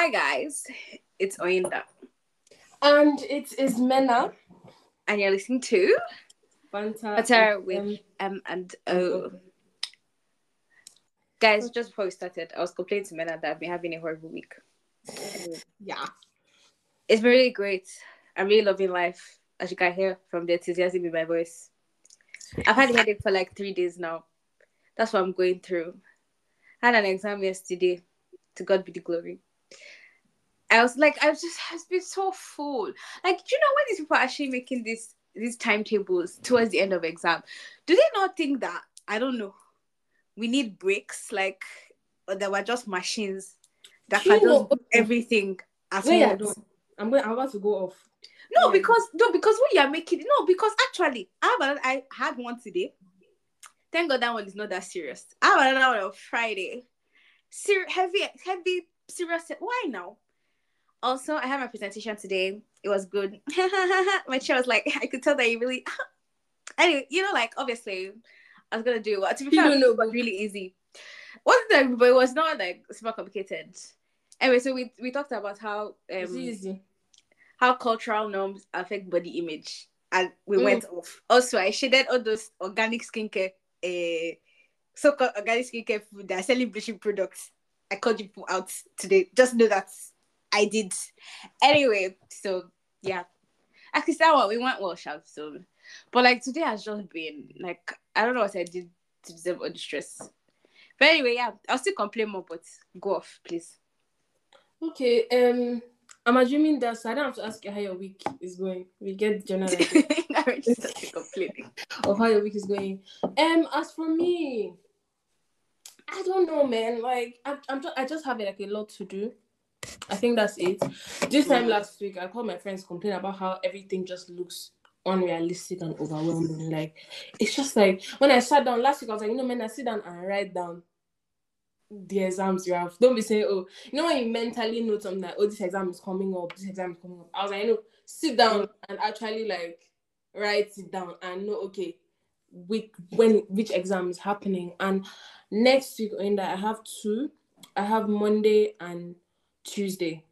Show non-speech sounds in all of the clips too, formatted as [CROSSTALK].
Hi guys, it's Oyinda, And it is Mena. and you're listening to Fanta. Butter with um, M and O. Guys, just before we started, I was complaining to Mena that I've been having a horrible week. yeah. It's been really great. I'm really loving life, as you can hear from the enthusiasm in my voice. I've had a headache for like three days now. That's what I'm going through. I had an exam yesterday. To God be the glory. I was like, I was just has been so full. Like, do you know when these people are actually making these these timetables towards the end of exam? Do they not think that I don't know? We need breaks, like, there were just machines that can just do everything at once. I'm going. I'm about to go off. No, Yeah. because no, because when you are making no, because actually, I have another, I had one today. Thank God that one is not that serious. I have another one on Friday. Ser- heavy, heavy, serious. Why now? Also, I had my presentation today. It was good. [LAUGHS] my chair was like, [LAUGHS] I could tell that you really. [LAUGHS] anyway, you know, like obviously, I was gonna do it. Well, to be fair, it was really easy. Wasn't that, but it was not like super complicated. Anyway, so we we talked about how um easy. how cultural norms affect body image and we Mm. went off also i shaded all those organic skincare uh, so-called organic skincare food that are selling bleaching products i called you people out today just know that i did anyway so yeah actually that one we went well sharp so but like today has just been like i don't know what i did to deserve all the stress but anyway yeah i'll still complain more but go off please Okay. Um. I'm assuming that so I don't have to ask you how your week is going. We get general [LAUGHS] idea i already started complaining of how your week is going. Um. As for me, I don't know, man. Like I'm. I'm just, I just have like a lot to do. I think that's it. This time last week, I called my friends complain about how everything just looks unrealistic and overwhelming. Like it's just like when I sat down last week, I was like, you know, man, I sit down and write down the exams you have. Don't be saying, oh, you know when you mentally know something like, oh, this exam is coming up, this exam is coming up. I was like, you know, sit down and actually like write it down and know, okay, which when which exam is happening. And next week in that I have two. I have Monday and Tuesday.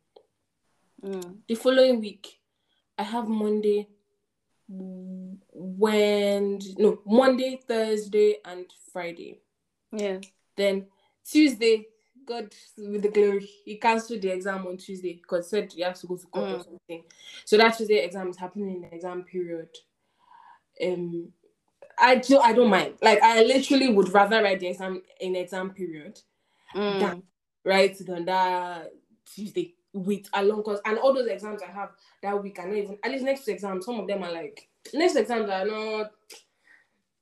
Mm. The following week, I have Monday, when no Monday, Thursday, and Friday. yeah Then Tuesday, God with the glory, he cancelled the exam on Tuesday because said you have to go to court or Mm. something. So that Tuesday exam is happening in the exam period. Um, I do I don't mind. Like I literally would rather write the exam in exam period Mm. That- right than that Tuesday with along course and all those exams I have that week are not even at least next exam some of them are like next exams are not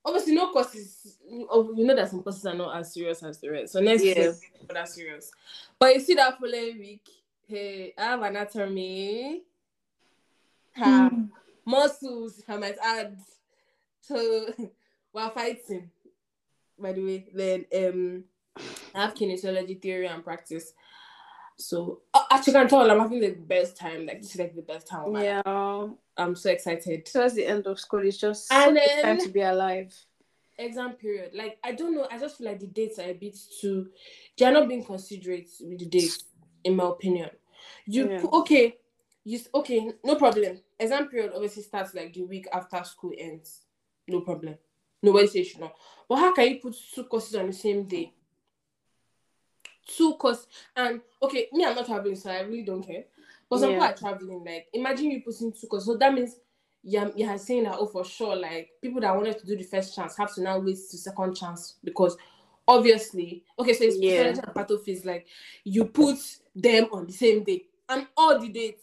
obviously no courses oh, you know that some courses are not as serious as the rest so next Yeah. week not that serious but you see that following week hey I have anatomy ha, muscles I might add so [LAUGHS] we're fighting by the way then um I have kinesiology theory and practice. So uh, actually, can tell I'm having the best time. Like this is like the best time. My life. Yeah. I'm so excited. Towards the end of school, it's just And a time to be alive. Exam period. Like I don't know. I just feel like the dates are a bit too. They are not being considerate with the dates, in my opinion. You Yeah. okay? You okay? No problem. Exam period obviously starts like the week after school ends. No problem. Nobody says you should not. But how can you put two courses on the same day? Two courses and okay, me I'm not traveling, so I really don't care. But some people are traveling. Like imagine you putting two courses. So that means you're, you're saying that oh for sure, like people that wanted to do the first chance have to now wait to second chance because obviously okay, so it's Yeah. and pathophys, like you put them on the same day and all the dates,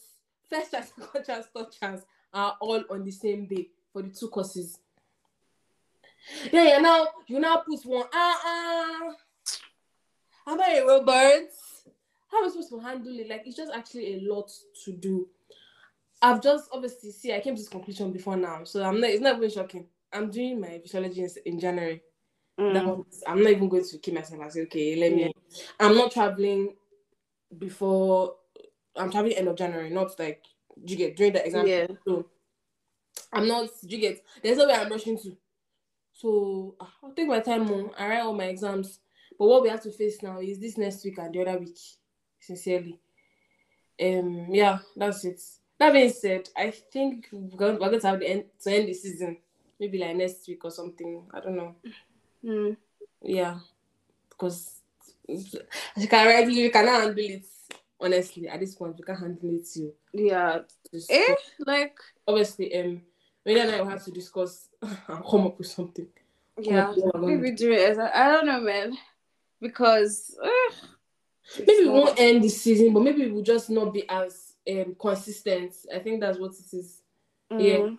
first chance, [LAUGHS] second chance, third chance are all on the same day for the two courses. Yeah, yeah, now you now put one. Ah, ah. Am I a robot? How am I supposed to handle it? Like, it's just actually a lot to do. I've just obviously see. I came to this conclusion before now, so I'm not. It's not even shocking. I'm doing my physiology in, in January. Mm. was- I'm not even going to keep myself. I say, okay, let me. I'm not traveling before. I'm traveling end of January, not like you get during the exam. Yeah. So I'm not. You get. There's no way I'm rushing to. So ah, I'll take my time on. I write all my exams. But what we have to face now is this next week and the other week. Sincerely, um, yeah, that's it. That being said, I think we're going, we're going to have the end to end the season, maybe like next week or something. I don't know. Mm. Yeah, because you can already you cannot handle it. Honestly, at this point, we can't handle it too. Yeah. Just- Eh? Like, Obviously, um, maybe and I will have to discuss [LAUGHS] and come up with something. yeah. Come up with one. Maybe do it. I don't know, man. Because, Maybe we won't end the season, but maybe we'll just not be as um consistent. I think that's what it is. yeah. mm,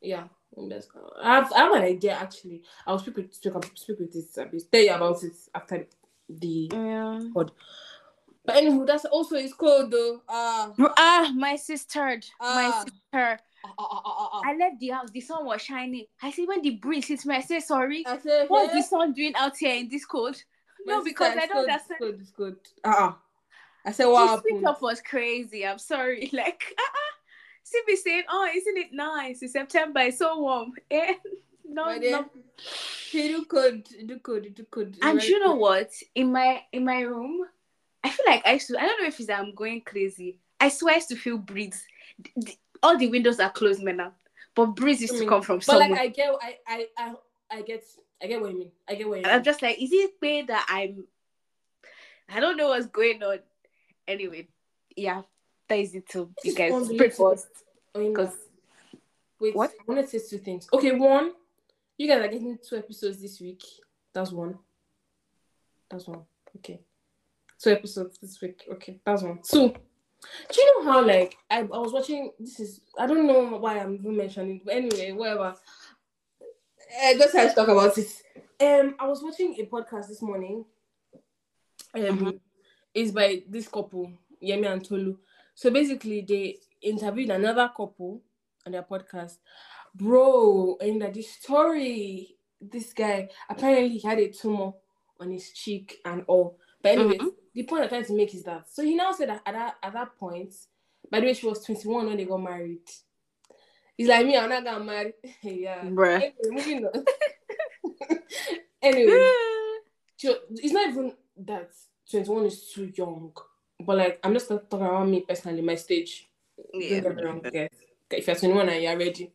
Yeah. That's- I have, I have an idea actually. I'll speak with speak, speak with this. a bit, tell you about it after the Yeah. but anywho, that's also it's cold though. Ah, Ah, my sister. My Ah. sister. Ah, ah, ah. I left the house. The sun was shining. I said, when the breeze hits me, I say, sorry. I said, What's "Hey." the sun doing out here in this cold? My No, because I don't understand. It's good, it's good. Uh-uh. I said, what the happened? was crazy. I'm sorry. [LAUGHS] Like, uh-uh. See me saying, oh, isn't it nice? It's September. It's so warm. [LAUGHS] Eh? No, dear, no. You do good, you do good, you do good. And Very you know what? In my in my room, I feel like I used to. I don't know if it's I'm going crazy. I swear I used to feel breeze. All the windows are closed, man. Now, but breeze used to Mm. come from But somewhere. like, I get, I, I, I, I get, I get what you mean. I get what you And I'm just like, is it way that I'm? I don't know what's going on. Anyway, yeah, that is it. To you guys. Because wait, What? I want to say two things. Okay, one, you guys are getting two episodes this week. That's one. That's one. Okay, two episodes this week. Okay, that's one. Two. Do you know how like I, I was watching? This is I don't know why I'm even mentioning, but anyway, whatever. Uh, just have to talk about it. Um, I was watching a podcast this morning. Um, Mhm. it's by this couple, Yemi and Tolu. So basically, they interviewed another couple on their podcast. Bro, and that the story, this guy apparently he had a tumor on his cheek and all. But anyways, Mhm. The point I'm trying to make is that so he now said that at that at that point, by the way, she was 21 when they got married. He's like me, I'm not gonna marry. [LAUGHS] yeah. Bruh. Anyway, moving on. [LAUGHS] anyway, [LAUGHS] so it's not even that 21 is too young. But like I'm just talking about me personally, my stage. Don't get me wrong, guys. Okay, If you're 21 and you're ready,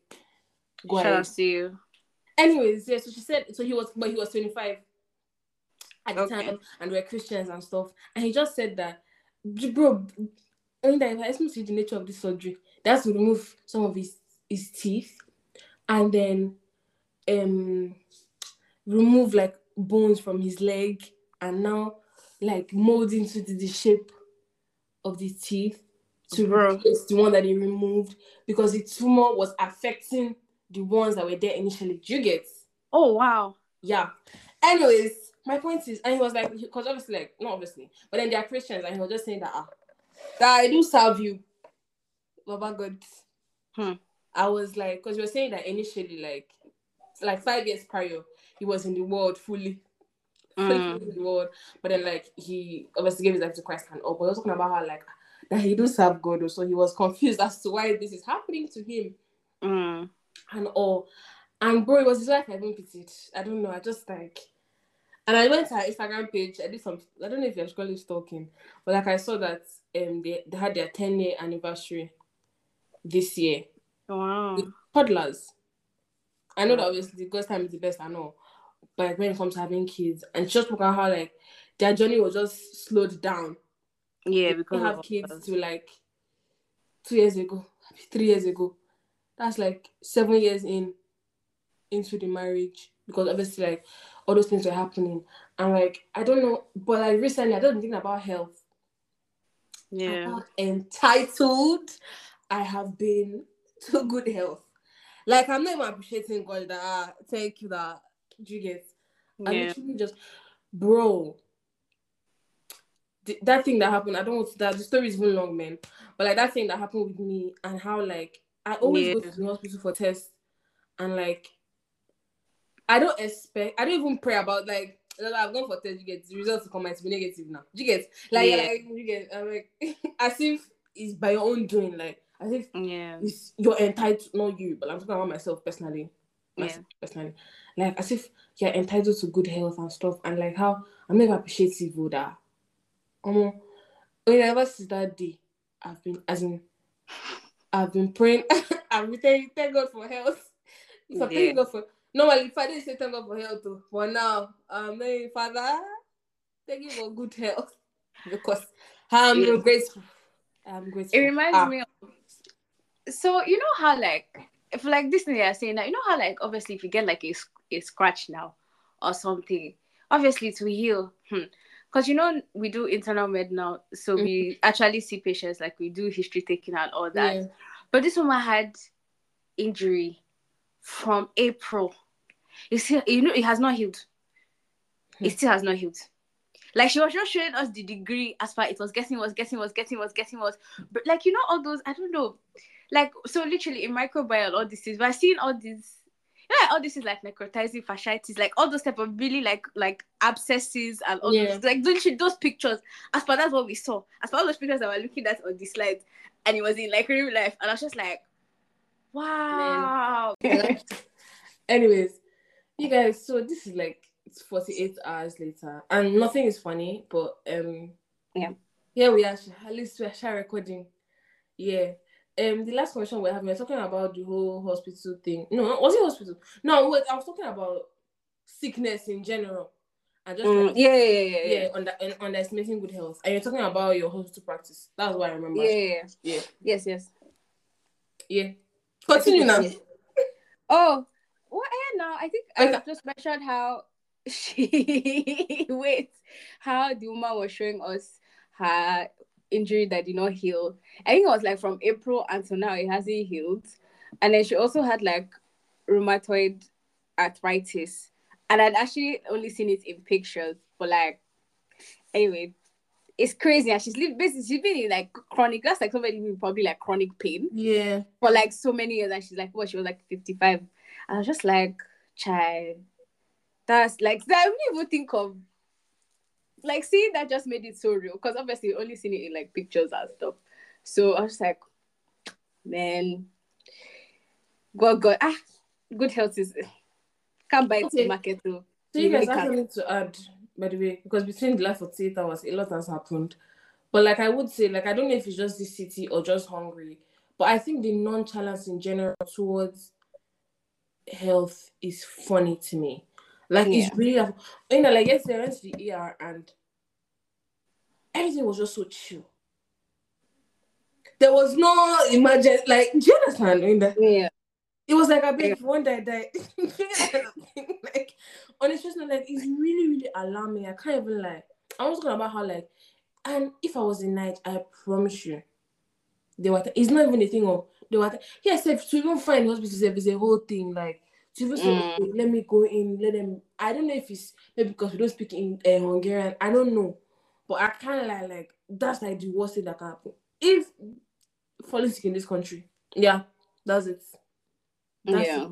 go Shout ahead. out to you. Anyways, yeah, so she said so he was but he was 25 at the Okay. time and we're Christians and stuff. And he just said that "J- bro, and if I asked him to see the nature of this surgery, that's to remove some of his his teeth and then um remove like bones from his leg and now like mold into the, the shape of the teeth to Bro. replace the one that he removed because the tumor was affecting the ones that were there initially. Do you get? Oh wow. Yeah. Anyways, my point is, and he was like, because obviously, like, not obviously, but then they are Christians, and he was just saying that, ah, that I do serve you, Baba God. Hmm. I was like, because you were saying that initially, like, like five years prior, he was in the world fully, fully Mm. in the world, but then like he obviously gave his life to Christ and all, but he was talking about how like that he do serve God, so he was [LAUGHS] confused as to why this is happening to him Mm. and all. And bro, it was his wife I even pitied. I don't know. I just like, and I went to her Instagram page. I did some. I don't know if you're actually stalking, but like I saw that um they, they had their 10 year anniversary this year. Wow. With toddlers. I know that obviously God's time is the best. I know, but when it comes to having kids, and she just spoke about how like their journey was just slowed down. Yeah, because They have kids to like two years ago, three years ago. That's like seven years in into the marriage because obviously like all those things were happening and like I don't know, but like recently I don't think about health. yeah. Entitled, I have been [LAUGHS] to good health. Like I'm not even appreciating God that ah, thank you that you get I Yeah. literally just, bro. th- that thing that happened, I don't want to, that the story is even long, man. But like that thing that happened with me and how like I always go to the hospital for tests, and like I don't expect, I don't even pray about like "Lola, I've gone for test, you get the results to come out to be negative now. You get like, Yeah. like you get I'm like [LAUGHS] as if it's by your own doing, like as if Yeah. it's you're entitled, not you, but I'm talking about myself personally. Yeah. Myself personally. Like as if you're entitled to good health and stuff, and like how I'm never appreciative of that. Um, when I ever see that day, I've been as in I've been praying. [LAUGHS] I've been thank, thank God for health. So Yeah. thank God for normally if I didn't say thank God for health, though, but now um hey, Father, thank you for good health because I'm Yeah. grateful. I'm grateful. It reminds Ah, me of so you know how like if like this thing you're saying now, you know how like obviously if you get like a, a scratch now or something, obviously to heal. Because you know we do internal med now, so we actually see patients like we do history taking and all that. Yeah. But this woman had injury from April. You see, you know, it has not healed. It Hmm. still has not healed. Like she was just showing us the degree as far it was getting, was getting, was getting, was getting, was. But like you know, all those I don't know, like so literally in microbiome, all this is we're seeing all these. Yeah, all this is like necrotizing fasciitis, like all those type of really like like abscesses and all Yeah. those like literally those pictures. As far that's what we saw. As far as those pictures that we're looking at on the slide, and it was in like real life, and I was just like, wow. [LAUGHS] Anyways, you guys, so this is like it's 48 hours later, and nothing is funny, but um Yeah. Here we are, at least we're share recording. Yeah. Um the last question we're having, we're talking about the whole hospital thing. No, was it hospital? No, wait, I was talking about sickness in general. And just Mm, like, yeah, yeah, yeah, yeah, yeah, under, and underestimating good health. And you're talking about your hospital practice. That's what I remember. yeah, yeah, yeah. Yeah. Yes, yes. Yeah. Continue now. Oh, what? eh, now I think I Okay. just mentioned how [LAUGHS] she wait, how the woman was showing us her injury that did not heal. I think it was like from April until now it hasn't healed, and then she also had like rheumatoid arthritis, and I'd actually only seen it in pictures, but like anyway. It's crazy, and she's lived basically she's been in like chronic. That's like somebody with probably like chronic pain Yeah. for like so many years. And she's like what she was like 55 i was just like child that's like i wouldn't even think of like seeing that just made it so real. Because obviously only seen it in like pictures and stuff. So i was like man god god ah good health is can't buy it Okay. to market though. So You you guys really have something to add, by the way, because between the last 48 hours, a lot has happened. But like I would say, like I don't know if it's just this city or just hungry, but I think the nonchalance in general towards health is funny to me. Like Yeah. it's really, you know, like yesterday I went to the ER and everything was just so chill. There was no emergency. Like, do you understand? In the, yeah it was like a big one die die. like on a serious note, like it's really, really alarming. I can't even lie. I was talking about how like and if I was in night, I promise you, they were it's not even a thing of they were yes, if to even find hospitals if it's a whole thing, like to even say, Mm. "Okay, let me go in, let them I don't know if it's maybe because we don't speak in uh, Hungarian, I don't know. But I can't lie, like that's like the worst thing that can happen. If falling sick in this country, yeah, that's it. That's yeah it.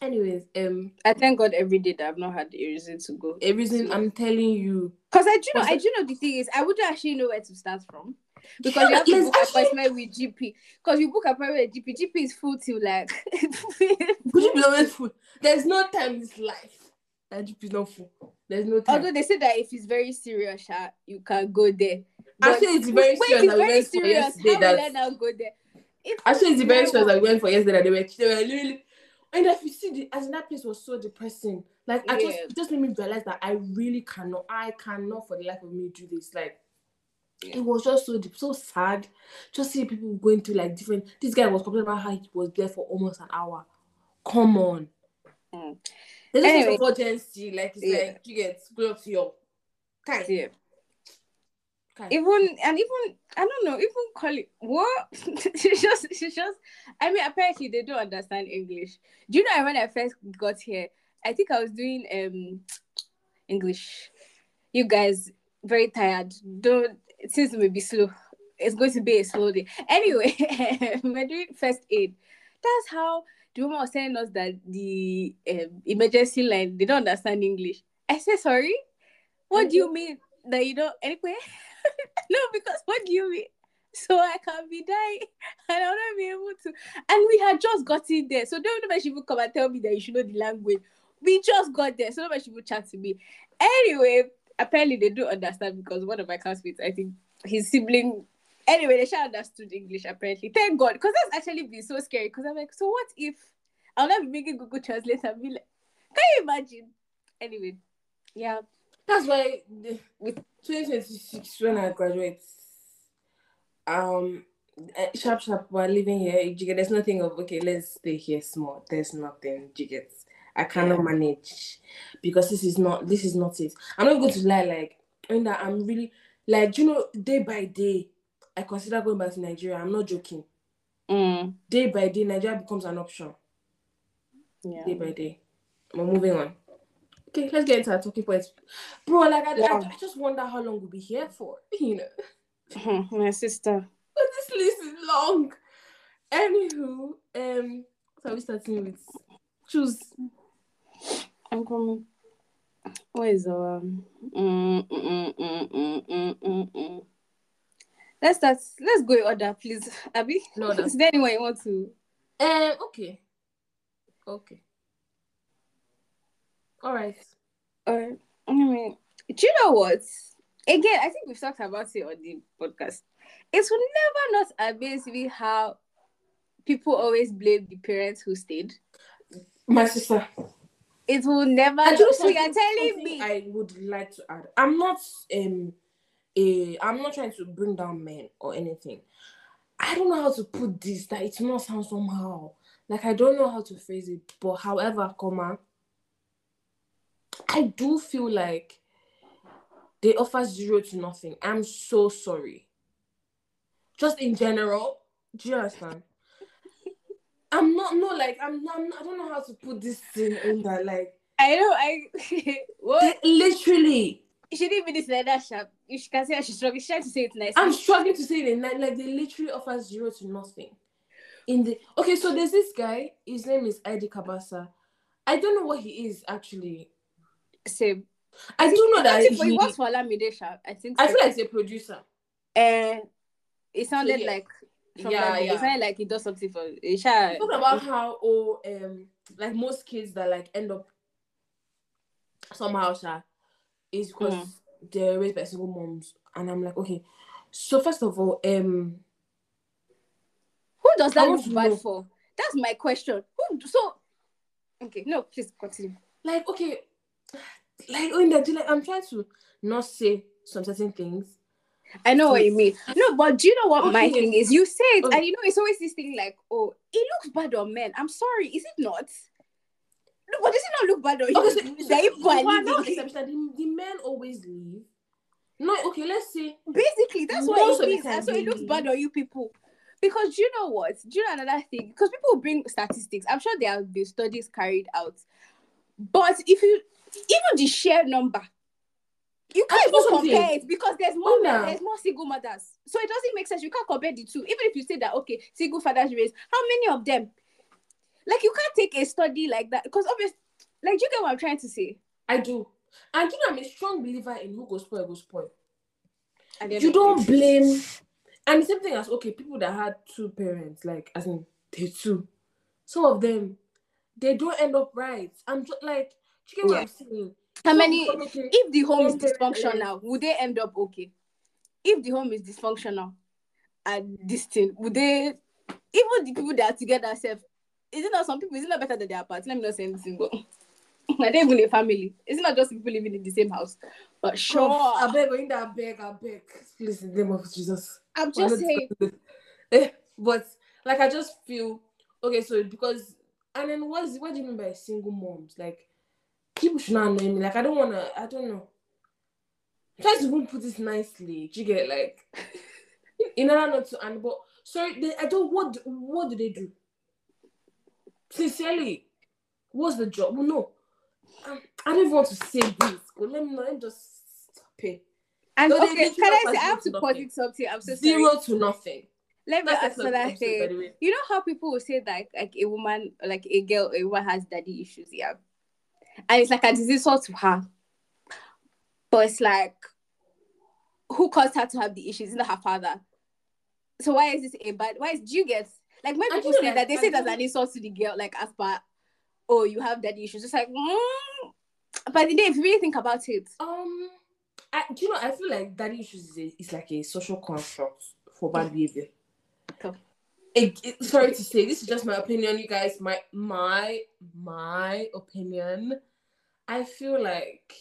Anyways, um, i thank god every day that i've not had a reason to go a reason I'm telling you, Because I do know, I do know the thing is, I wouldn't actually know where to start from. Because you have to book actually- appointment with GP. Because you book appointment with GP, GP is full till like. could you be always full? There's no time in this life that GP is not full. There's no time. Although they say that if it's very serious, you can go there. Actually, it's very wait, serious it's very serious. How will I now go there? If Actually, it's the very my serious that work- we went for yesterday they were, they were literally. And if you see, the, as in that place was so depressing. Like, I just, Yeah. it just made me realize that I really cannot, I cannot for the life of me do this. Like, Yeah. it was just so deep, so sad. Just see people going through like different. This guy was complaining about how he was there for almost an hour. Come on. Mm. There's just Anyway. urgency. Like, it's Yeah. like, you get, go up to your. Kind. Yeah. Kind. Even and even I don't know, even call it what [LAUGHS] she's just she's just I mean apparently they don't understand English. Do you know when I first got here, I think I was doing um [TSK] English. You guys very tired. Don't it may be slow. It's going to be a slow day. Anyway, [LAUGHS] we're doing first aid. That's how the woman was telling us that the um, emergency line they don't understand English. I said sorry. What do you mean that you don't anyway? [LAUGHS] [LAUGHS] no, because what do you mean? So I can be dying [LAUGHS] and I'll not be able to. And we had just gotten there. So don't nobody should even come and tell me that you should know the language. We just got there. So nobody should even chat to me. Anyway, apparently they do understand because one of my classmates, I think his sibling Anyway, they should understood English apparently. Thank God, because that's actually been so scary. Because I'm like, so what if I'll not be making Google Translate and be like, can you imagine? Anyway, yeah. That's why with 2026 when I graduate, um, eh, sharp sharp we're living here. You there's nothing of okay, let's stay here small. There's nothing. You I cannot manage because this is not this is not it. I'm not going to lie like in that I'm really like you know day by day I consider going back to Nigeria. I'm not joking. Mm. Day by day, Nigeria becomes an option. Yeah. Day by day. We're moving on. Okay, let's get into our talking points. Bro, like, I. I, I, just wonder how long we'll be here for, [LAUGHS] you know? Uh-huh, my sister. But this list is long. Anywho, um, so we starting with choose. I'm coming. Where is our? Um, mm, mm, mm, mm, let's start. Let's go in order, please, Abby. No, no. [LAUGHS] is there anyone you want to? Uh, okay. Okay. All right. Or I mean, do you know what? Again, I think we've talked about it on the podcast. It will never not amaze me how people always blame the parents who stayed. My sister. It will never. I do so you're telling me I would like to add. I'm not um a I'm not trying to bring down men or anything. I don't know how to put this that it will not sound somehow. Like I don't know how to phrase it, but however, comma, I do feel like they offer zero to nothing. I'm so sorry. Just in general, do you understand? [LAUGHS] I'm not no like I'm not I don't know how to put this thing in that like I know. I [LAUGHS] what? literally She didn't even say that sharp. You can say she's struggling. Trying to say it nice. I'm struggling to say it like, like they literally offer zero to nothing. In the okay, so there's this guy. His name is Eddie Kabasa. I don't know what he is actually. Same. I do know that he he, works for Lamide Sharp. I think. I feel like he's a producer. Uh, it sounded yeah. like. Yeah, yeah. It sounded like he does something for. Uh, Sha- Talk about how oh um like most kids that like end up somehow sha, is because Mm. they're raised by single moms, and I'm like okay. So first of all, um, Who does that look bad know. for? That's my question. Who? So. Okay. No. Please continue. like okay, like when they do like I'm trying to not say some certain things. I know what you mean. No, but do you know what my thing is? You say it, Oh. and you know it's always this thing like, oh, it looks bad on men. I'm sorry, is it not? No, but does it not look bad on you? Okay, [LAUGHS] so, so are now living? the, the men always leave. No, okay, let's see. Basically, that's Most what it the means. And so it looks bad on you people. Because do you know what? Do you know another thing? Because people bring statistics. I'm sure there have been studies carried out. But if you even the share number, you can't even compare it because there's more Oh, no. there's more single mothers. So it doesn't make sense. You can't compare the two. Even if you say that okay, single fathers raise, how many of them? Like you can't take a study like that because obviously, like do you get what I'm trying to say? I do. And you know, I'm a strong believer in who goes spoil, goes spoil. And You don't blame. And the same thing as okay, people that had two parents, like as in they two, some of them, they don't end up right. I'm just like, do you get what Yeah. I'm saying? how many if the home is dysfunctional, would they end up okay? If the home is dysfunctional and this thing, would they even the people that are together self, is it not some people, is it not better than they are apart? Let me not say anything, but [LAUGHS] are they even a family? Is it not just people living in the same house? But sure, I beg, in that beg, I beg. Please, in the name of Jesus. I'm just saying. Eh, but like I just feel okay, so because and then what is what do you mean by single moms? Like people should not know me. Like I don't wanna I don't know. Try to even put this nicely. Do you get like [LAUGHS] in order not to and but sorry, they, I don't what what do they do? Sincerely, what's the job? Well, no. Um, I don't want to say this. But let me know. Let me just stop it. And they okay, can I say I have to zero to put nothing. it something? I'm so sorry. Zero to nothing. Let me ask the another thing. You know how people will say that like a woman, like a girl, a woman has daddy issues, yeah, and it's like a disease sort to her, but it's like who caused her to have the issues? Not her father. So why is this a bad? Why is do you get like when people say that they say as an insult to the girl, like as per oh you have daddy issues. It's like mm. but the day if you really think about it, Um, I, do you know? I feel like daddy issues is, a, is like a social construct for bad behavior. Cool. It- it- sorry to say, this is just my opinion, you guys. My my my opinion. I feel like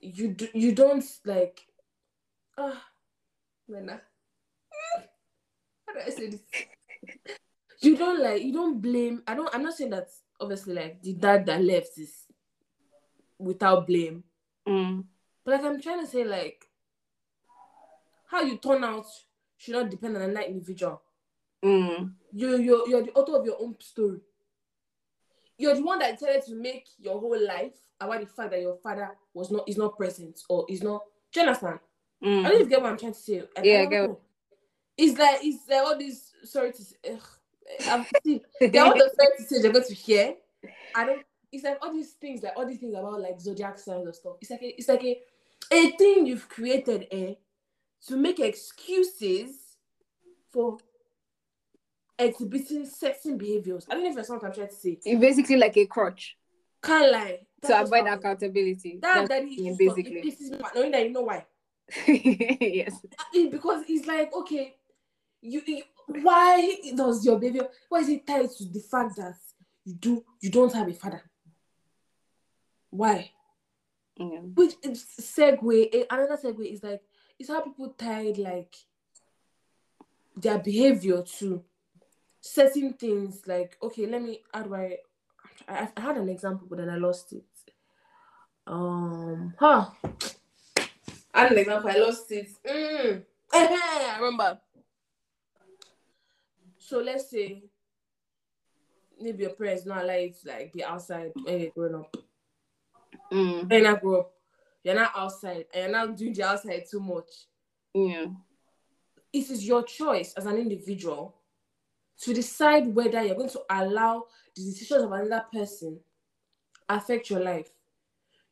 you do, you don't like. Ah, Mena. How do I say this? You don't like you don't blame. I don't. I'm not saying that obviously like the dad that left is without blame. Mm. But like I'm trying to say, like how you turn out should not depend on another individual. Mm. You you're you're the author of your own story. You're the one that decided to make your whole life about the fact that your father was not is not present or is not. Do you understand? I don't Mm. you get what I'm trying to say. I- Yeah, I get know. It's like it's like all these sorry to say. Ugh, I'm they're all the say they're going to hear. I don't. It's like all these things, like all these things about like zodiac signs and stuff. It's like a, it's like a, a thing you've created, eh, to make excuses for exhibiting certain behaviors. I don't know if that's what I'm trying to say. It's basically like a crutch Can't lie. to That's avoid accountability. That that is basically. It pisses me off, knowing that you know why. [LAUGHS] yes. It- because it's like okay, you, you why does your baby why is it tied to the fact that you do you don't have a father? Why? Yeah. Which is segue eh, another segue is like it's how people tied like their behavior to certain things like okay let me how do I I, I had an example but then I lost it. Um huh I had an example, I lost it. Mm. [LAUGHS] I remember. So let's say maybe your parents not allow you to like be outside when you're growing up. Mm. When I grow up, you're not outside and you're not doing the outside too much. Yeah. It is your choice as an individual to decide whether you're going to allow the decisions of another person affect your life.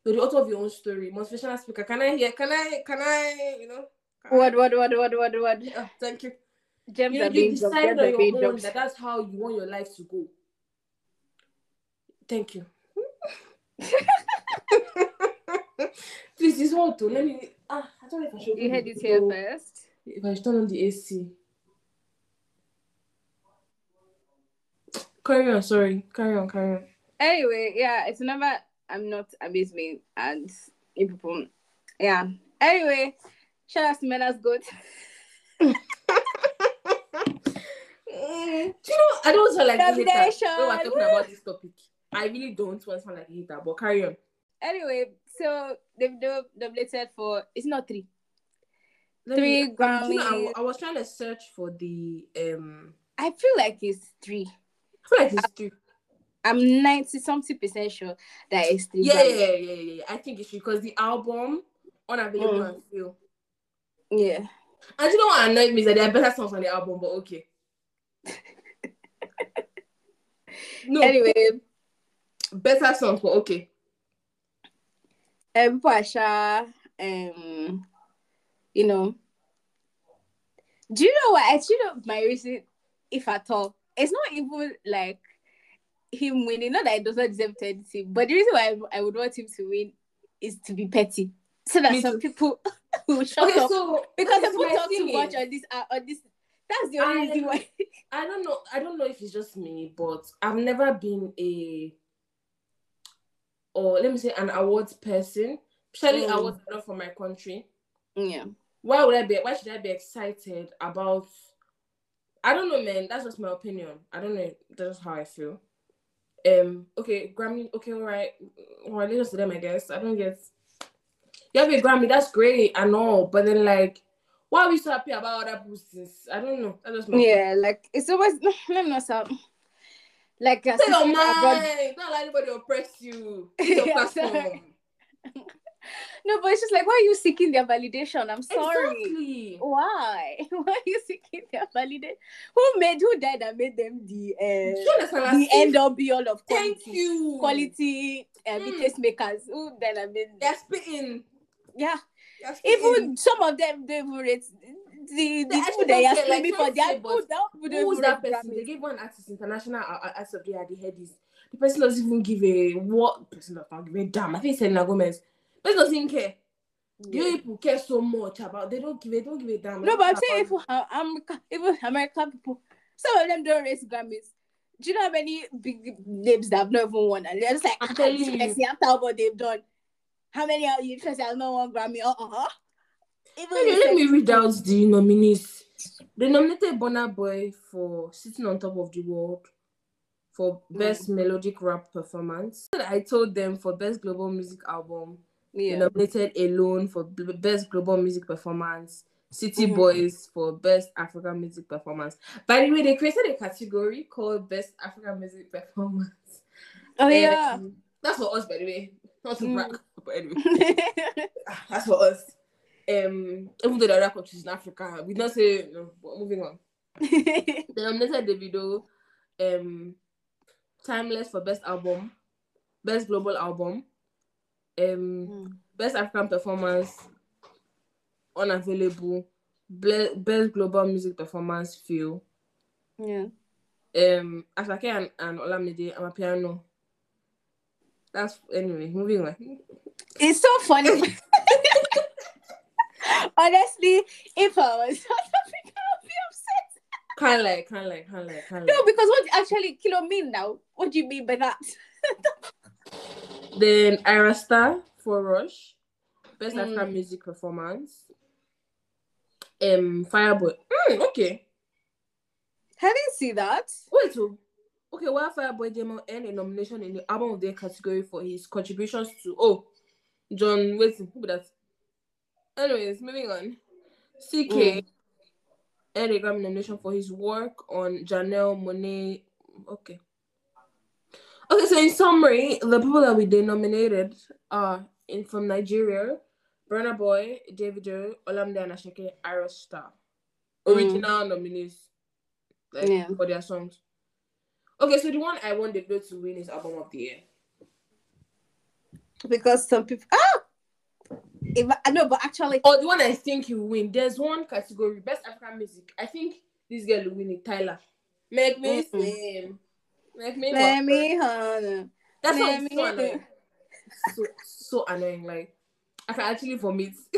You're the author of your own story. Motivational speaker. Can I hear? Can I? Can I? You know? What, what, what, what, what, what? Ah, thank you. Gems You, know, you on your own that that's how you want your life to go. Thank you. [LAUGHS] Please, this whole to let me. Ah, I don't know if I should. You heard it here first. If I should turn on the AC. Carry on. Sorry. Carry on. Carry on. Anyway, yeah, it's never. I'm not amazement and you people. Yeah. Anyway, shout out to Mena's good. Mm, [LAUGHS] do you know? I don't sound like a hater Domination. when we're talking about this topic. I really don't want to sound like a hater, but carry on. Anyway, so they've do- nominated for it's not three. Let Three me- do you know, I, I was trying to search for the um. I feel like it's three. I feel like it's three. I'm ninety something percent sure that it's three. Yeah, yeah, yeah, yeah, yeah. I think it's true because the album unavailable Mm. and feel. yeah. And you know what annoyed me is that there are better songs on the album, but okay. [LAUGHS] no, Anyway, better songs, but okay. um, sure, um, you know. Do you know what? Actually, know my reason, if at all, it's not even like him winning. Not that he does not deserve to anything, but the reason why I, I would want him to win is to be petty, so that Me some too. people [LAUGHS] will shut Okay, up so because people talk too much on this. Uh, on this, that's the only I- reason why. I don't know. I don't know if it's just me, but I've never been a or let me say an awards person. Especially Mm. awards are not from my country. yeah. Why would I be? Why should I be excited about? I don't know, man. That's just my opinion. I don't know. That's just how I feel. Um. Okay, Grammy. Okay, all right. Well, let's to them, I guess. I don't get. You have a Grammy. That's great. I know, but then like, why are we so happy about other things? I don't know. That's just my Yeah, like it's always [LAUGHS] let me know some. Like Say your sitting abroad- mind. Don't let anybody oppress you. It's your [LAUGHS] platform. [LAUGHS] [LAUGHS] No, but it's just like, why are you seeking their validation? I'm sorry. Exactly. Why? [LAUGHS] Why are you seeking their validation? Who made? Who died and made them the uh, the end all be all of quality? Thank you. Quality uh, the Mm. tastemakers. Who died and made? They're spitting. Yeah, They're spitting. even some of them even rate the the They people actually they are don't like, screaming for. They are say, who but that don't Who's that person? They gave one artist international artist of the year. The head is the person doesn't even give a what person does not give a damn. I think it's Selena Gomez. Person doesn't even care. You people care so much about they don't give it, don't give a damn. No, but I'm saying uh, America, even American people, some of them don't raise Grammys. Do you know how many big names that have not even won? And they're just like, I'm "Ah, telling this you. Messi, after what they've done, how many are you interested have not won Grammy? Uh huh. Even Okay, let me read out the nominees. They nominated Burna Boy for Sitting on Top of the World for Best Melodic Rap Performance. I told them for Best Global Music Album. Yeah. nominated Alone for Best Global Music Performance. City Mhm. Boys for Best African Music Performance. By the way, they created a category called Best African Music Performance. Oh yeah. Um, that's for us, by the way. Not to Mm. brag, but anyway. [LAUGHS] Ah, That's for us. Um, even though are other countries in Africa, we don't say no. But moving on. [LAUGHS] They nominated Davido, um, Timeless for best album, best global album, um, Mm. best African performance, unavailable, ble- best global music performance, feel. yeah. Um, Asake and, and Olamide, Amapiano. That's anyway. Moving on. It's so funny. [LAUGHS] [LAUGHS] Honestly, if I was [LAUGHS] South Africa, I'd be upset. Like, kind like, kind like, kind No, like. No, because what actually kilo mean now? What do you mean by that? Then Ayra Starr for Rush, Best Mm. African Music Performance. Um, Fireboy. Mm, okay. I didn't see that. Wait, oh. Okay, while Fireboy DML earned a nomination in the Album of the Year category for his contributions to oh, John. Wait, who that? Anyways, moving on. CKay Mm. earned a Grammy nomination for his work on Janelle Monáe. Okay. Okay, so in summary, the people that we denominated are in from Nigeria, Burna Boy, Davido, Olamide and Asake, Star. Original nominees. Like Yeah. for their songs. Okay, so the one I want Davido to win is album of the year. Because some people ah if I know, but actually Or the one I think you win. There's one category, best African music. I think this girl will win it, Tyla. Make me Mm-mm. Make me let me hold That's let so annoying. So so annoying. Like I can actually vomit. [LAUGHS]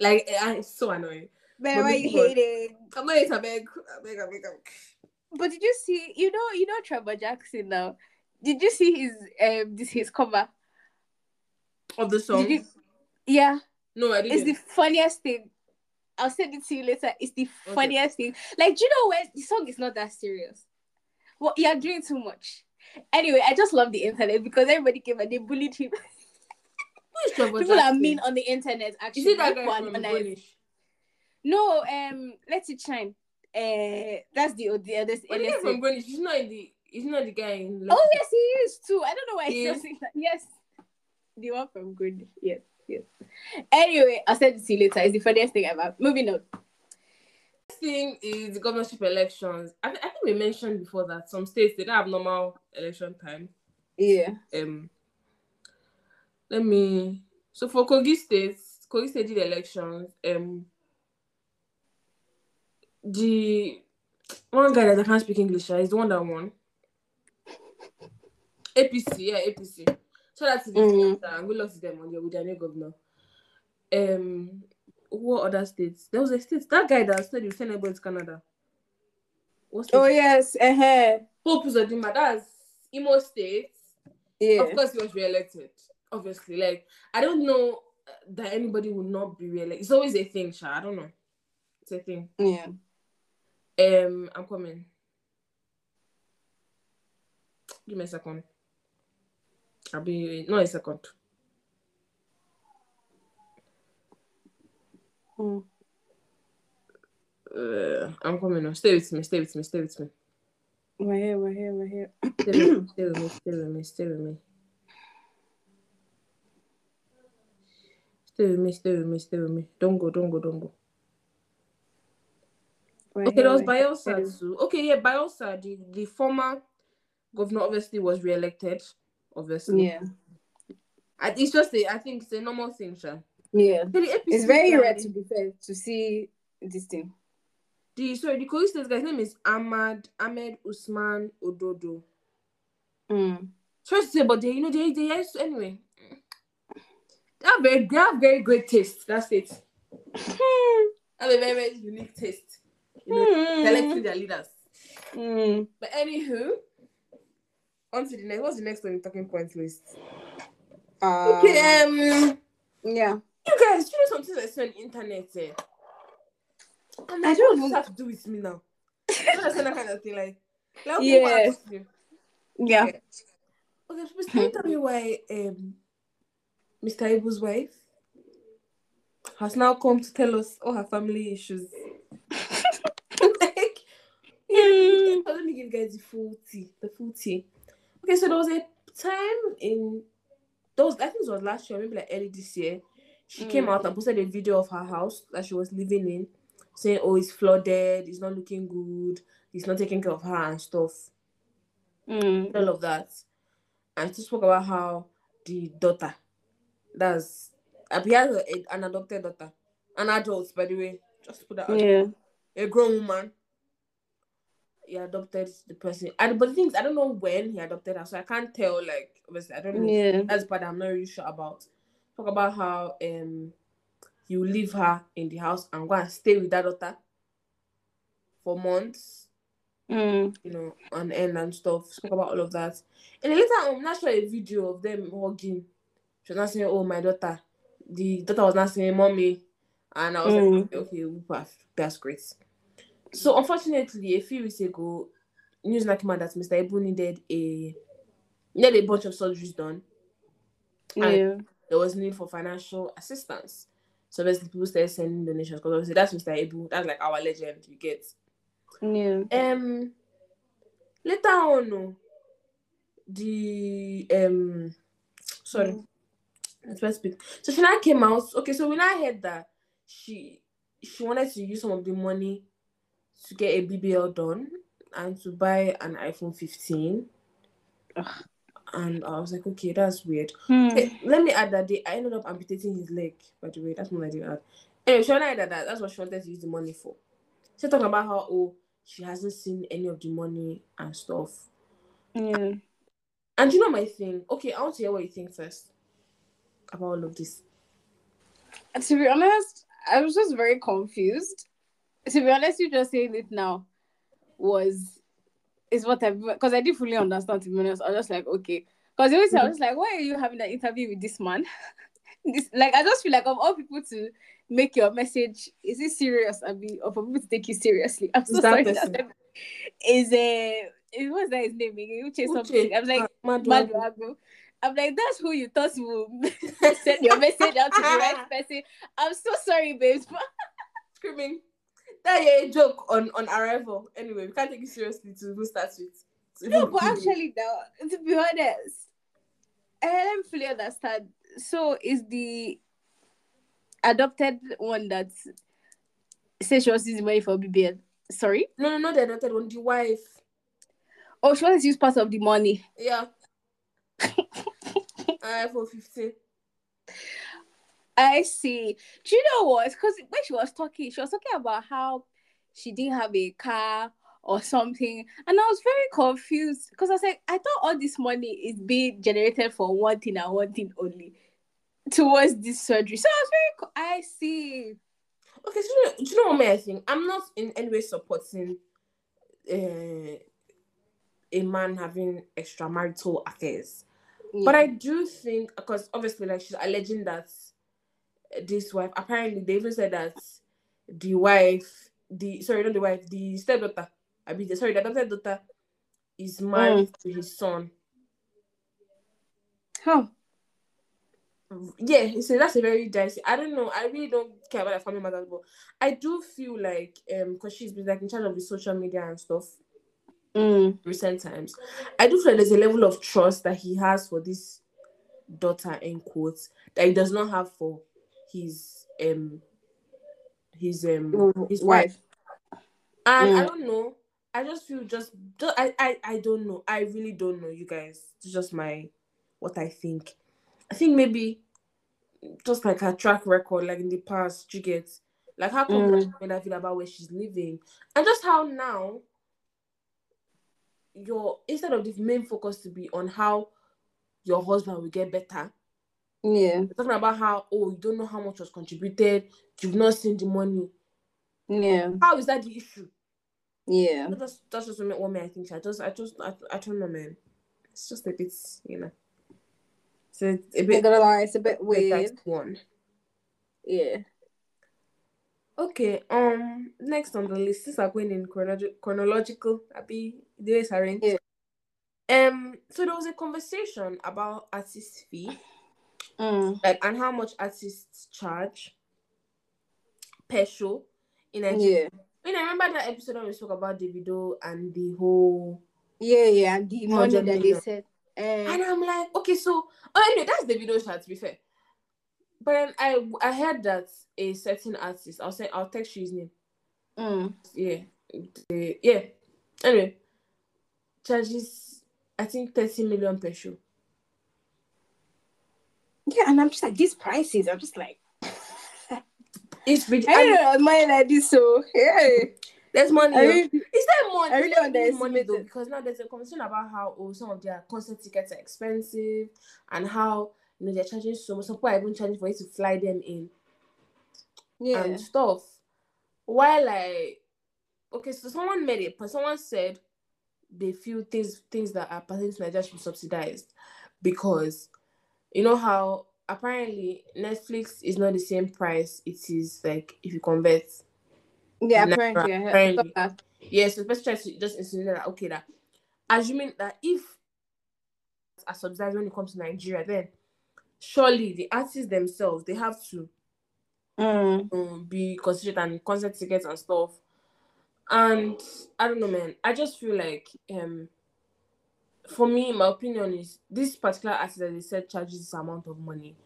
like I, it's so annoying. But But why you hate it? I'm not a beg. I beg, I beg, I beg. But did you see you know you know Trevor Jackson now? Did you see his um this his cover? Of the song. You yeah, No, I didn't. It's the funniest thing. I'll send it to you later. It's the funniest thing. Like, do you know when the song is not that serious? Well, you're doing too much. Anyway, I just love the internet because everybody came and they bullied him. Who is Trevor People are mean on the internet. Actually, Is it that guy are from. No, um, let it shine. Uh, that's the the other. But the from he's not the. He's not the guy in. Oh yes, he is too. I don't know why He he's saying that. Yes, the one from Grown-ish. Yes, yes. Anyway, I'll send it to you later. It's the funniest thing ever. Moving on. Thing is the governorship elections. I, I think we mentioned before that some states they don't have normal election time. Yeah. Um, let me. So for Kogi State, Kogi State did elections. Um, the one guy that I can't speak English is the one that won. APC, yeah, APC. So that's the Mhm. and we lost them on there with their new governor. Um, what other states? There was a state that guy that said was sending everybody to Canada. What's Oh the yes. Uh huh. Hope Uzodinma, that's Imo State. Yeah. Of course, he was re-elected. Obviously, like I don't know that anybody will not be re-elected. It's always a thing, Sha. I don't know. It's a thing. Yeah. Um, I'm coming. Give me a second. I'll be no a second. Mm. Uh, I'm coming now. Stay with me. Stay with me. Stay with me. We're here. We're here. We're here. Stay with me. Stay with me. Stay with me. Stay with me. Stay with me. Stay with me. Stay with me. Don't go. Don't go. Don't go. We're Okay, here, there was. Bayelsa too. Okay, yeah, Bayelsa, the, the former governor, obviously was re-elected. Obviously, Yeah. I, it's just a, I think it's a normal thing, Sha. Yeah. So It's very rare to be fair to see this thing. The sorry, the Kogi State guy's name is Ahmad Ahmed Usman Ododo. Mm. Sorry to say, but they, you know, they, they to, anyway. They have very, you have very great taste. That's it. [LAUGHS] You have a very, very unique taste. You know, selecting their leaders. Mm. But anywho, on to the next. What's the next on the talking point list? Uh, Okay, um, Yeah. You guys, you know something I saw on the internet. Eh? I'm I don't what know. have to do with me now? You understand that kind of thing, like, like okay, what Yes. happened? Yeah. Okay, okay please can you tell me why um Mr. Ibu's wife has now come to tell us all her family issues? [LAUGHS] like, yeah, so let me give you guys the full tea. The full tea. Okay, so there was a time in those I think it was last year, maybe like early this year. She came Mm. out and posted a video of her house that she was living in, saying, "Oh, it's flooded. It's not looking good. It's not taking care of her and stuff." Mm. all of that. And she spoke about how the daughter, that's, uh, he has a, an adopted daughter, an adult, by the way, just put that out. Yeah. A grown woman. He adopted the person. And, but the thing is, I don't know when he adopted her, so I can't tell, like, obviously, I don't know. Yeah. That's part I'm not really sure about. Talk about how um will leave her in the house and go and stay with that daughter for months Mm. you know, on end and stuff. Spoke about all of that. And later on, not sure a video of them hugging. She was not saying, Oh, my daughter. The daughter was not saying, Mommy. And I was Mm. like, Okay, whoop, that's great. So, unfortunately, a few weeks ago, news now came out that Mr. Ibu needed a needed a bunch of surgeries done. And Yeah. There was need for financial assistance. So basically, people started sending donations because obviously that's Mr. Ibu. That's like our legend. You get. Yeah. Um, later on, the um, sorry, Mm. let's first speak. So she now came out. Okay, so when I heard that she she wanted to use some of the money to get a BBL done and to buy an iPhone 15. Ugh. And I was like, okay, that's weird. Hmm. Okay, let me add that day I ended up amputating his leg, by the way. That's what I did add. Anyway, she wanted that, that that's what she wanted to use the money for. She talking about how oh she hasn't seen any of the money and stuff. Yeah. And you know my thing. Okay, I want to hear what you think first about all of this. To be honest, I was just very confused. To be honest, you just saying it now was is what I because I didn't fully understand. To be honest, I was just like, okay, because always I mm-hmm. was like, why are you having an interview with this man? [LAUGHS] this like I just feel like of all people to make your message, is it serious? I mean, or for people to take you seriously. I'm so sorry. That is a is what's that his name again? Uche something. Uche, I'm like. Ah, Maduagwu. Maduago. I'm like, that's who you thought will [LAUGHS] send your message out to the right [LAUGHS] person. I'm so sorry, babes. but- screaming. That yeah, a joke on on arrival. Anyway, we can't take it seriously to who starts with. to No, but actually, though, to be honest, eh, I don't fully understand. So, is the adopted one that says she wants to use money for BBL? Sorry? no, no, no, the adopted one, the wife. Oh, she wants to use part of the money. Yeah. [LAUGHS] Ah, iPhone 15. I see. Do you know what? Because when she was talking, she was talking about how she didn't have a car or something, and I was very confused because I was like, I thought all this money is being generated for one thing and one thing only towards this surgery. So I was very, co- I see. Okay, so you know, do you know what may I think? I'm not in any way supporting uh, a man having extramarital affairs. But I do think because obviously, like she's alleging that this wife apparently they even said that the wife, the sorry, not the wife, the stepdaughter, I mean, the, sorry, the adopted daughter is married to his son. Huh. Yeah, so that's a very dicey. I don't know. I really don't care about the family matters, but I do feel like um because she's been like in charge of the social media and stuff Mm. recent times. I do feel like there's a level of trust that he has for this daughter in quotes that he does not have for his um his um his wife. And I Mm. don't know. I just feel just, just I, I I don't know. I really don't know, you guys. It's just my what I think. I think maybe just like her track record, like in the past, you get like how confident mm. I feel about where she's living, and just how now your instead of the main focus to be on how your husband will get better, Yeah. They're talking about how oh you don't know how much was contributed, you've not seen the money. Yeah. How is that the issue? Yeah. That's that's just what me I think. I just I just I, I don't know, man. It's just a bit, you know. So it's a I'm bit gonna lie, it's a bit weird. one. Yeah. Okay. Um. Next on the list, since I'm going in chronolog- chronological, the way it's arranged. Yeah. Um. So there was a conversation about artist fee, Mm. like, and how much artists charge per show in Nigeria. Yeah. I remember that episode when we spoke about Davido and the whole. Yeah, yeah. And the money that they said. Uh, And I'm like, okay, so oh, anyway, that's Davido shot. To be fair, but then I I heard that a certain artist. I'll say I'll text you his name. mm. yeah, the, yeah. Anyway, charges I think thirty million per show. Yeah, and I'm just like these prices. I'm just like [LAUGHS] It's ridiculous. I don't know money like this. So yeah. There's money. I. Is there money? I really money though? Because now there's a conversation about how oh some of their concert tickets are expensive and how you know they're charging so much. Some people are even charging for you to fly them in yeah. and stuff. While like okay, so someone made it, but someone said they feel things things that are pertaining to Nigeria should be subsidized because you know how apparently Netflix is not the same price it is like if you convert. yeah, apparently apparently. Yes, so let's try to just insinuate that okay that assuming that if are subsidized when it comes to Nigeria, then surely the artists themselves they have to Mm. um, be considered and concert tickets and stuff. And I don't know, man. I just feel like um for me, my opinion is this particular artist that they said charges this amount of money.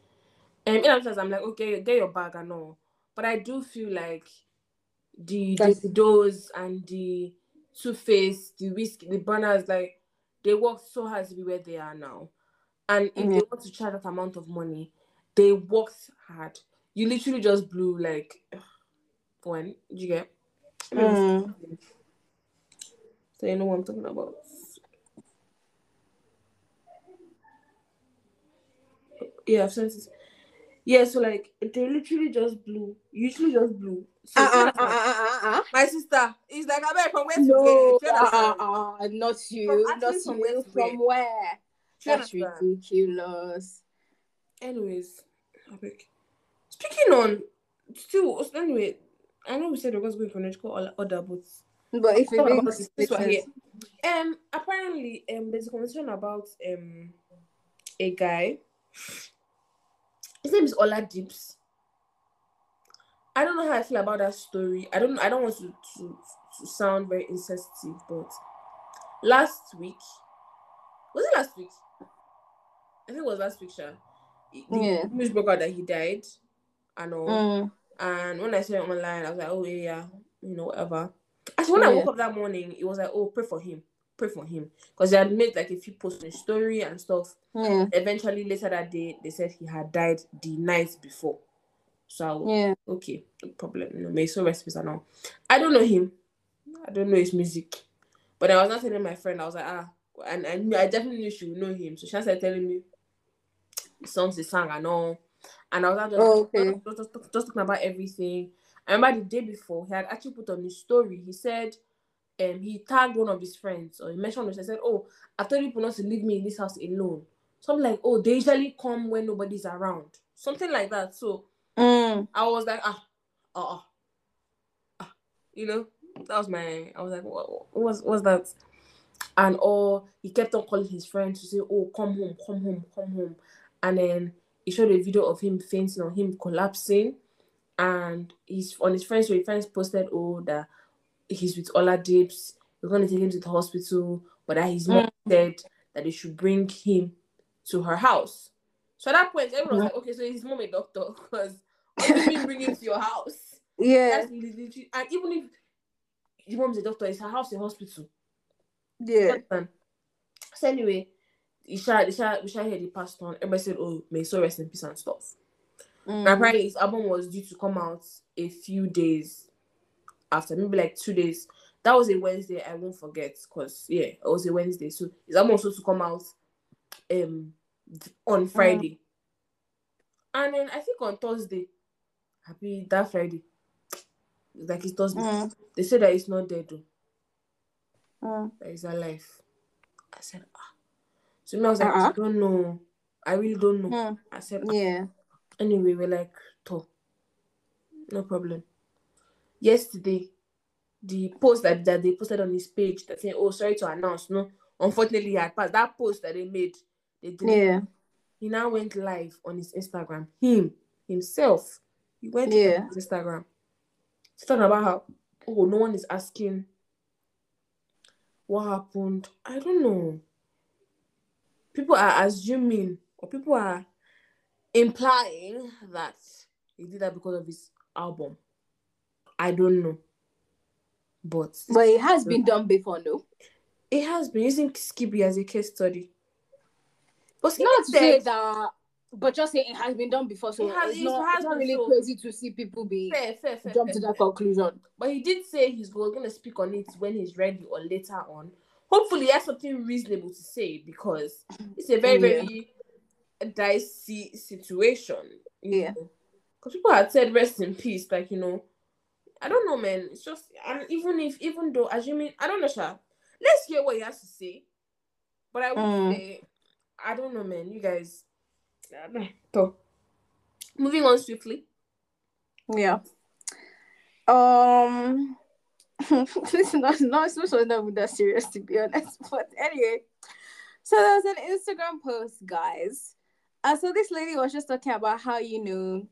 And in other words, I'm like, okay, get your bag and all. But I do feel like the That's- the Davidos and the Two Face, the Wizkid, the banners, like they worked so hard to be where they are now. And if Yeah. they want to charge that amount of money, they worked hard. You literally just blew like [SIGHS] when did you get? Mm. So you know what I'm talking about. Yeah, I've. Yeah, so like they literally just blew. Usually just blew. So Uh, uh, uh, uh, uh, my sister is like, I bet from where to No? Uh, uh, uh, not you, From- not from you. From where? That's ridiculous. Anyways. Speaking on still anyway, I know we said we was going chronological or- order, but But if it makes this one here. Um, apparently, um, there's a conversation about um a guy. His name is Oladips. I don't know how I feel about that story. I don't. I don't want to to, to sound very insensitive, but last week was it last week? I think it was last week, Sha. Yeah. news broke out that he died. and all. Mm. And when I saw it online, I was like, oh yeah, yeah, you know, whatever. Actually, when I woke up that morning, it was like, oh, pray for him, pray for him, because they had made like a few posts on story and stuff. Yeah. Eventually, later that day, they said he had died the night before. So was, Yeah. okay, no problem. You know, may so peace and all. I don't know him. I don't know his music. But I was not telling my friend. I was like, ah, and I knew, I definitely knew she would know him. So she started telling me songs he sang and all. And I was like, just, Oh, okay. just, just, just talking about everything. I remember the day before, he had actually put on his story. He said, um, he tagged one of his friends, or he mentioned us. I said, oh, I told people not to leave me in this house alone. Something like, oh, they usually come when nobody's around. Something like that. So Mm. I was like, ah, ah, ah, you know, that was my. I was like, what, what was what's that? And or he kept on calling his friends to say, oh, come home, come home, come home, and then he showed a video of him fainting or him collapsing, and he's on his friends. So his friends posted, oh, that he's with Oladips. We're gonna take him to the hospital, but that his mom said that they should bring him to her house. So at that point, everyone was like, okay, so is his mom a doctor? Because what do you mean bring him to your house? Yeah. That's literally, and even if your mom's a doctor, is her house a hospital? Yeah. So anyway, Isha, Isha, Isha heard he passed on. Everybody said, "Oh, may so rest in peace and stuff." And Mm. apparently, his album was due to come out a few days after, maybe like two days. That was a Wednesday. I won't forget because yeah, it was a Wednesday. So his album was supposed to come out um on Friday. And then I think on Thursday, happy that Friday, like it's Thursday, Mm. they said that it's not dead though, Mm. that it's alive. I said, ah. So me, I was like, Uh-uh. I don't know. I really don't know. Mm. I said, ah. Yeah. anyway, we're like, to, no problem. Yesterday, the post that, that they posted on his page that saying, oh, sorry to announce, no, unfortunately, he had passed. That post that they made, they deleted Yeah. he now went live on his Instagram. Him himself, he went Yeah. on his Instagram. He's talking about how oh no one is asking what happened. I don't know. People are assuming or people are implying that he did that because of his album. I don't know. But But it has been done before, no? it has been using Skippy as a case study. But Skippy Not to say that, but just saying it has been done before, so It has- it's it not, has it's not really so. crazy to see people be fair, fair, fair, jump fair, to that fair. conclusion. But he did say he's going to speak on it when he's ready or later on. Hopefully, he has something reasonable to say because it's a very, Yeah. very dicey situation. Yeah. Because people had said rest in peace, like, you know, I don't know, man. It's just, and even if, even though, assuming, I don't know, Sha. Let's hear what he has to say. But I would Mm. say, I don't know, man. You guys, I don't know. So, moving on swiftly. Yeah. Um. [LAUGHS] this is not not it's not not that serious to be honest. [LAUGHS] But anyway, so there was an Instagram post, guys. And so this lady was just talking about how you know,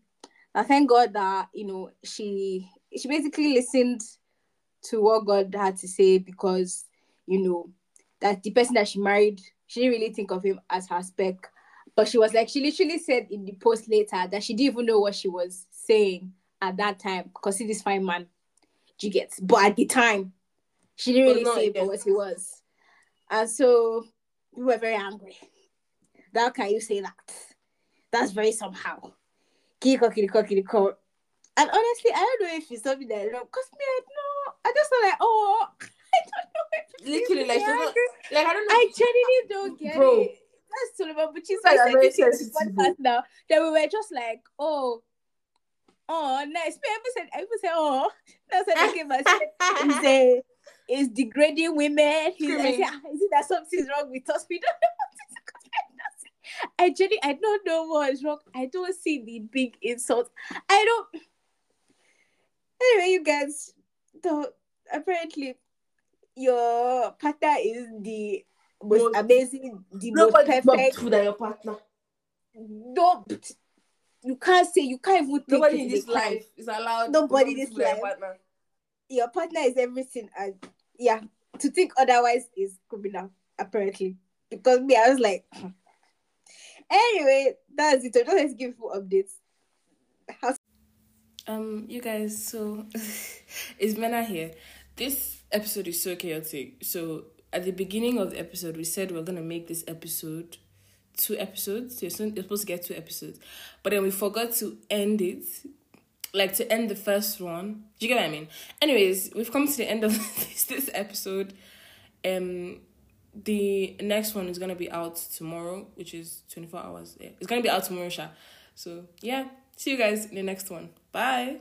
I thank God that you know she she basically listened to what God had to say because you know that the person that she married, she didn't really think of him as her spec. But she was like, she literally said in the post later that she didn't even know what she was saying at that time because see this fine man. You get? But at the time, she didn't really say what he was. And so we were very angry. How can you say that? That's very somehow. And honestly, I don't know if it's something that I know. Because me, I know. I just felt like, oh, [LAUGHS] I don't know Literally, like, not- Like, I don't know. I genuinely don't get Bro. it. That's Sullivan Bucci. So guys I are said very this in the podcast now that we were just like, oh, oh, nice. Me, I even [LAUGHS] said, I even said, oh, that's what I said. He's a, is degrading women. He's I Screaming. said, "Ah, is it that something's wrong with us? We don't know what is I genuinely, I don't know what is wrong. I don't see the big insult. I don't. Anyway, you guys, the apparently your partner is the most Most- amazing, the most Nobody is more perfect. than your partner. Don't you can't say you can't even think Nobody in this life is allowed. Nobody in this life. partner. Your partner is everything, and yeah, to think otherwise is criminal apparently. Because me, I was like, [CLEARS THROAT] anyway, that's it. I just give you updates. How's Um, you guys, so [LAUGHS] it's Mena here. This episode is so chaotic. So at the beginning of the episode, we said we're gonna make this episode two episodes. So you're supposed to get two episodes, but then we forgot to end it, like to end the first one. Do you get what I mean? Anyways, we've come to the end of [LAUGHS] this this episode. Um, the next one is gonna be out tomorrow, which is twenty four hours. Yeah, it's gonna be out tomorrow, Sha. So yeah, see you guys in the next one. Bye.